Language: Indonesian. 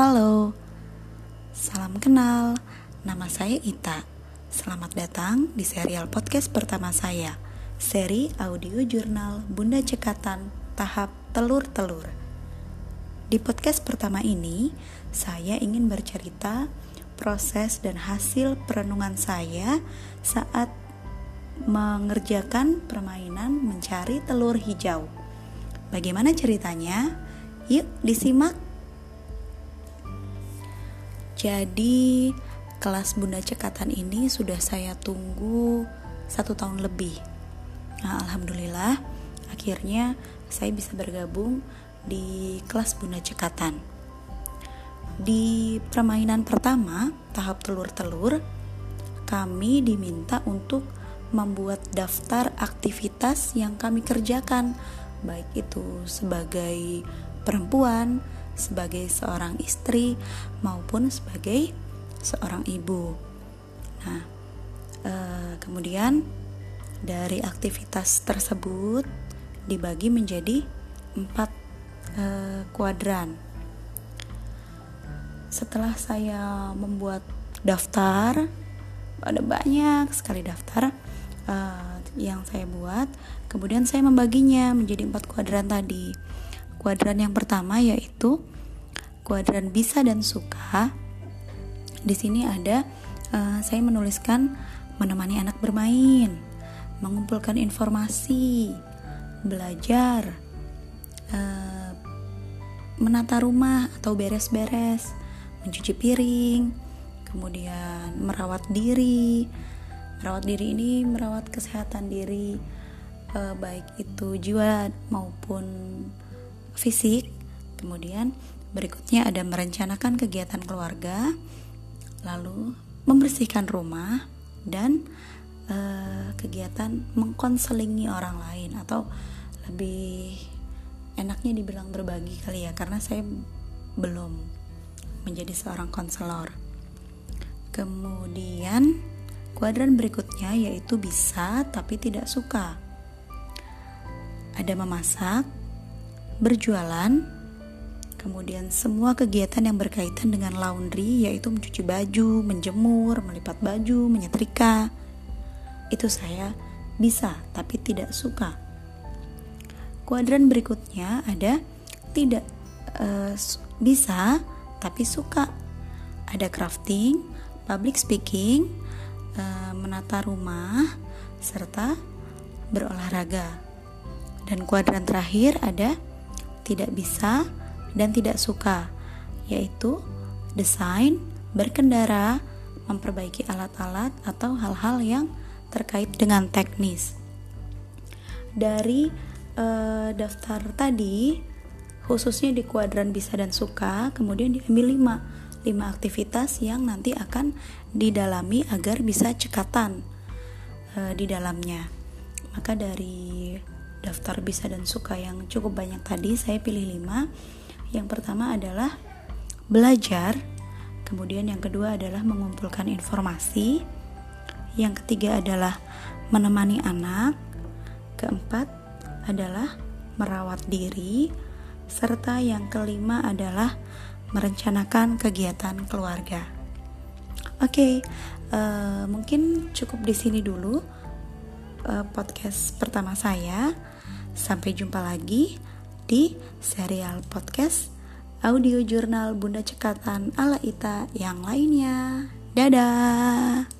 Halo, salam kenal. Nama saya Ita. Selamat datang di serial podcast pertama saya, seri audio jurnal Bunda Cekatan tahap telur-telur. Di podcast pertama ini, saya ingin bercerita proses dan hasil perenungan saya saat mengerjakan permainan mencari telur hijau. Bagaimana ceritanya? Yuk disimak. Jadi kelas Bunda Cekatan ini sudah saya tunggu satu tahun lebih. Nah, alhamdulillah akhirnya saya bisa bergabung di kelas Bunda Cekatan. Di permainan pertama, tahap telur-telur, kami diminta untuk membuat daftar aktivitas yang kami kerjakan, baik itu sebagai perempuan, sebagai seorang istri maupun sebagai seorang ibu. Nah, e, kemudian dari aktivitas tersebut dibagi menjadi empat e, kuadran. Setelah saya membuat daftar, ada banyak sekali daftar uh, yang saya buat. Kemudian saya membaginya menjadi empat kuadran tadi. Kuadran yang pertama yaitu kuadran bisa dan suka. Di sini ada uh, saya menuliskan menemani anak bermain, mengumpulkan informasi, belajar, uh, menata rumah atau beres-beres, mencuci piring, kemudian merawat diri. Merawat diri ini merawat kesehatan diri, uh, baik itu jiwa maupun fisik. Kemudian berikutnya ada merencanakan kegiatan keluarga, lalu membersihkan rumah dan uh, kegiatan mengkonselingi orang lain atau lebih enaknya dibilang berbagi kali ya karena saya belum menjadi seorang konselor. Kemudian kuadran berikutnya yaitu bisa tapi tidak suka. Ada memasak, berjualan, kemudian semua kegiatan yang berkaitan dengan laundry yaitu mencuci baju, menjemur, melipat baju, menyetrika. Itu saya bisa tapi tidak suka. Kuadran berikutnya ada tidak uh, bisa tapi suka. Ada crafting, public speaking, uh, menata rumah, serta berolahraga. Dan kuadran terakhir ada tidak bisa dan tidak suka, yaitu desain, berkendara, memperbaiki alat-alat atau hal-hal yang terkait dengan teknis. Dari uh, daftar tadi, khususnya di kuadran bisa dan suka, kemudian diambil 5 5 aktivitas yang nanti akan didalami agar bisa cekatan uh, di dalamnya. Maka dari daftar bisa dan suka yang cukup banyak tadi saya pilih 5 yang pertama adalah belajar kemudian yang kedua adalah mengumpulkan informasi yang ketiga adalah menemani anak keempat adalah merawat diri serta yang kelima adalah merencanakan kegiatan keluarga. Oke okay, uh, eh, mungkin cukup di sini dulu uh, podcast pertama saya Sampai jumpa lagi di serial podcast audio jurnal Bunda Cekatan ala Ita yang lainnya. Dadah.